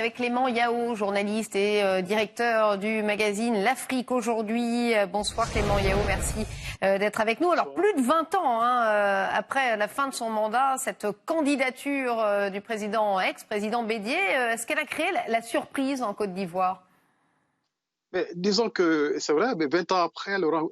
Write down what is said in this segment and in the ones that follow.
Avec Clément Yao, journaliste et euh, directeur du magazine L'Afrique aujourd'hui. Euh, bonsoir Clément Yao, merci euh, d'être avec nous. Alors plus de 20 ans hein, après la fin de son mandat, cette candidature du président ex-président Bédier, est-ce qu'elle a créé la, surprise en Côte d'Ivoire? Disons que c'est vrai, mais 20 ans après, Laurent,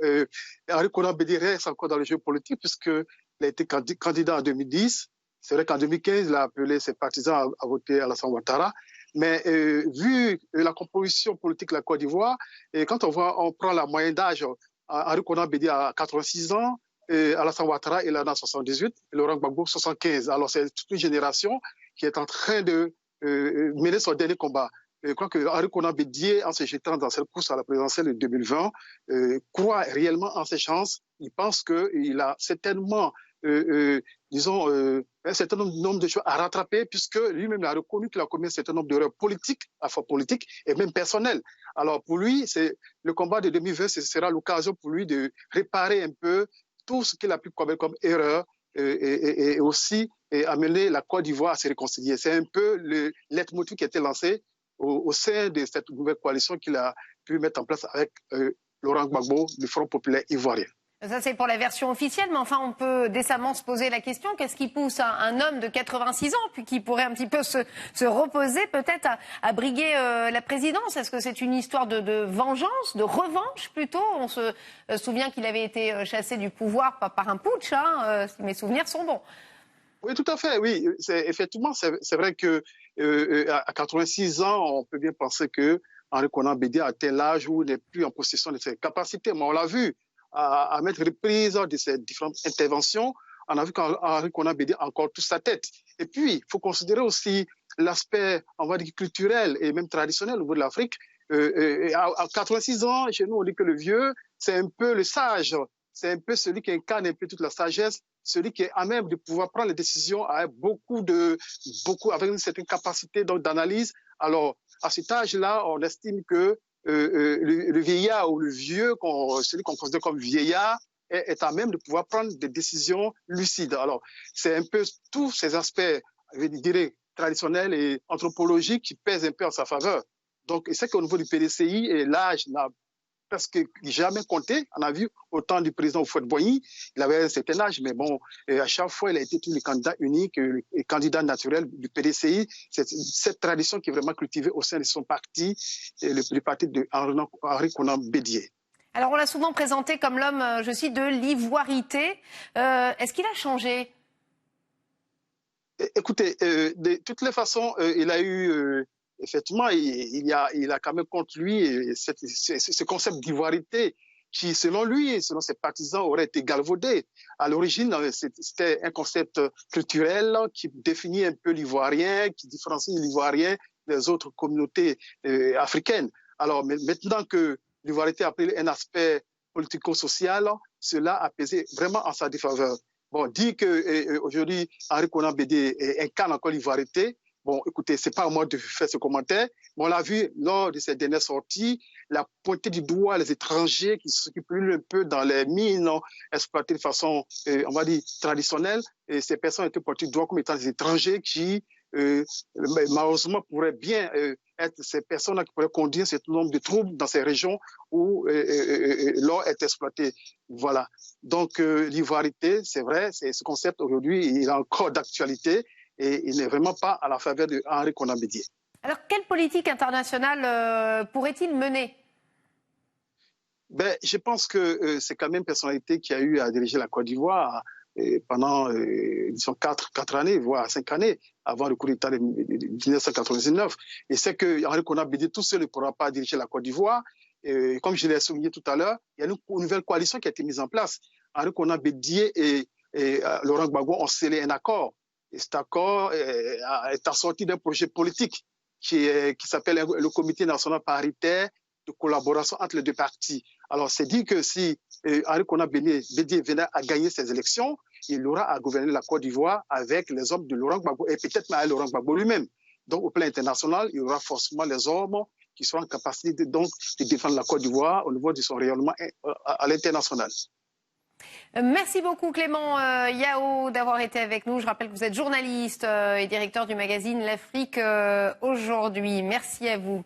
Henri Conan Bédier reste encore dans le jeu politique puisqu'il a été candidat en 2010. C'est vrai qu'en 2015, il a appelé ses partisans à, voter à l'Assemblée Ouattara. Mais euh, vu la composition politique de la Côte d'Ivoire, et quand on prend la moyenne d'âge, Henri Konan Bédi a 86 ans, et Alassane Ouattara, il en a 78, et Laurent Gbagbo 75. Alors c'est toute une génération qui est en train de euh, mener son dernier combat. Je crois que Henri Konan Bédier, en se jetant dans cette course à la présidentielle de 2020, euh, croit réellement en ses chances. Il pense qu'il a certainement euh, euh, disons, euh, un certain nombre de choses à rattraper, puisque lui-même a reconnu qu'il a commis un certain nombre d'erreurs politiques, à la fois politiques et même personnelles. Alors pour lui, c'est le combat de 2020, ce sera l'occasion pour lui de réparer un peu tout ce qu'il a pu commettre comme erreur et, aussi amener la Côte d'Ivoire à se réconcilier. C'est un peu le leitmotiv qui a été lancé au sein de cette nouvelle coalition qu'il a pu mettre en place avec Laurent Gbagbo du Front populaire ivoirien. Ça, c'est pour la version officielle, mais enfin, on peut décemment se poser la question qu'est-ce qui pousse un, homme de 86 ans, puis qui pourrait un petit peu se, reposer, peut-être, à, briguer euh, la présidence? Est-ce que c'est une histoire de, vengeance, de revanche plutôt? On se euh, souvient qu'il avait été euh, chassé du pouvoir par, un putsch, hein, mes souvenirs sont bons. Oui, tout à fait, oui. Effectivement, c'est vrai que à 86 ans, on peut bien penser que Henri Conan Bédier a tel âge où il n'est plus en possession de ses capacités, mais on l'a vu à, à mettre reprise de ces différentes interventions, on a vu qu'Henri a encore toute sa tête. Et puis, il faut considérer aussi l'aspect, on va dire, culturel et même traditionnel au niveau de l'Afrique. Euh, euh à, 86 ans, chez nous, on dit que le vieux, c'est un peu le sage. C'est un peu celui qui incarne un peu toute la sagesse, celui qui est à même de pouvoir prendre les décisions avec beaucoup de, beaucoup, avec une certaine capacité d'analyse. Alors, à cet âge-là, on estime que euh, euh, le, vieillard ou le vieux, celui qu'on considère comme vieillard, est, à même de pouvoir prendre des décisions lucides. Alors, c'est un peu tous ces aspects, je dirais, traditionnels et anthropologiques qui pèsent un peu en sa faveur. Donc, c'est qu'au niveau du PDCI, l'âge n'a presque jamais compté. On a vu au temps du président Fouette-Boigny, il avait un certain âge, mais bon, à chaque fois, il a été le candidat unique, le candidat naturel du PDCI. C'est cette tradition qui est vraiment cultivée au sein de son parti, le, parti de Henri Conan Bédier. Alors, on l'a souvent présenté comme l'homme, euh, je cite, de l'ivoirité. Euh, est-ce qu'il a changé? Écoutez, euh, de toutes les façons, il a eu effectivement, il, y a, il a quand même contre lui ce concept d'ivoirité qui, selon lui, selon ses partisans, aurait été galvaudé. À l'origine, c'était un concept culturel qui définit un peu l'ivoirien, qui différencie l'ivoirien des autres communautés euh, africaines. Alors maintenant que l'ivoirité a pris un aspect politico-social, cela a pesé vraiment en sa défaveur. Bon, dit que euh, euh, aujourd'hui Henri Conan Bédé incarne encore l'ivoirité, Bon, écoutez, c'est pas à moi de faire ce commentaire, mais on l'a vu lors de ces dernières sorties, la pointée du doigt les étrangers qui s'occupent un peu dans les mines exploitées de façon, euh, on va dire, traditionnelle. Et ces personnes étaient pointées du doigt comme étant des étrangers qui, euh, malheureusement, pourraient bien euh, être ces personnes qui pourraient conduire certain nombre de troubles dans ces régions où l'or est exploité. Voilà. Donc, l'ivoirité, c'est vrai, ce concept aujourd'hui, il est encore d'actualité et il n'est vraiment pas à la faveur de Henri Conan Alors, quelle politique internationale euh, pourrait-il mener? Ben, Je pense que euh, c'est quand même une personnalité qui a eu à diriger la Côte d'Ivoire euh, pendant, disons, quatre, quatre années, voire cinq années, avant le coup d'État de 1999. Et c'est que Henri Conan tout seul ne pourra pas diriger la Côte d'Ivoire. comme je l'ai souligné tout à l'heure, il y a une, nouvelle coalition qui a été mise en place. Henri Conan Bédier et, et Laurent Gbagbo ont scellé un accord cet accord est assorti d'un projet politique qui, qui s'appelle le Comité national paritaire de collaboration entre les deux partis. Alors, c'est dit que si euh, Henri Kona Bédié venait à gagner ces élections, il aura à gouverner la Côte d'Ivoire avec les hommes de Laurent Gbagbo et peut-être même Laurent Gbagbo lui-même. Donc, au plan international, il y aura forcément les hommes qui seront en capacité de, donc, de défendre la Côte d'Ivoire au niveau de son rayonnement euh, à l'international. Merci beaucoup Clément euh, Yao d'avoir été avec nous. Je rappelle que vous êtes journaliste euh, et directeur du magazine L'Afrique euh, aujourd'hui. Merci à vous.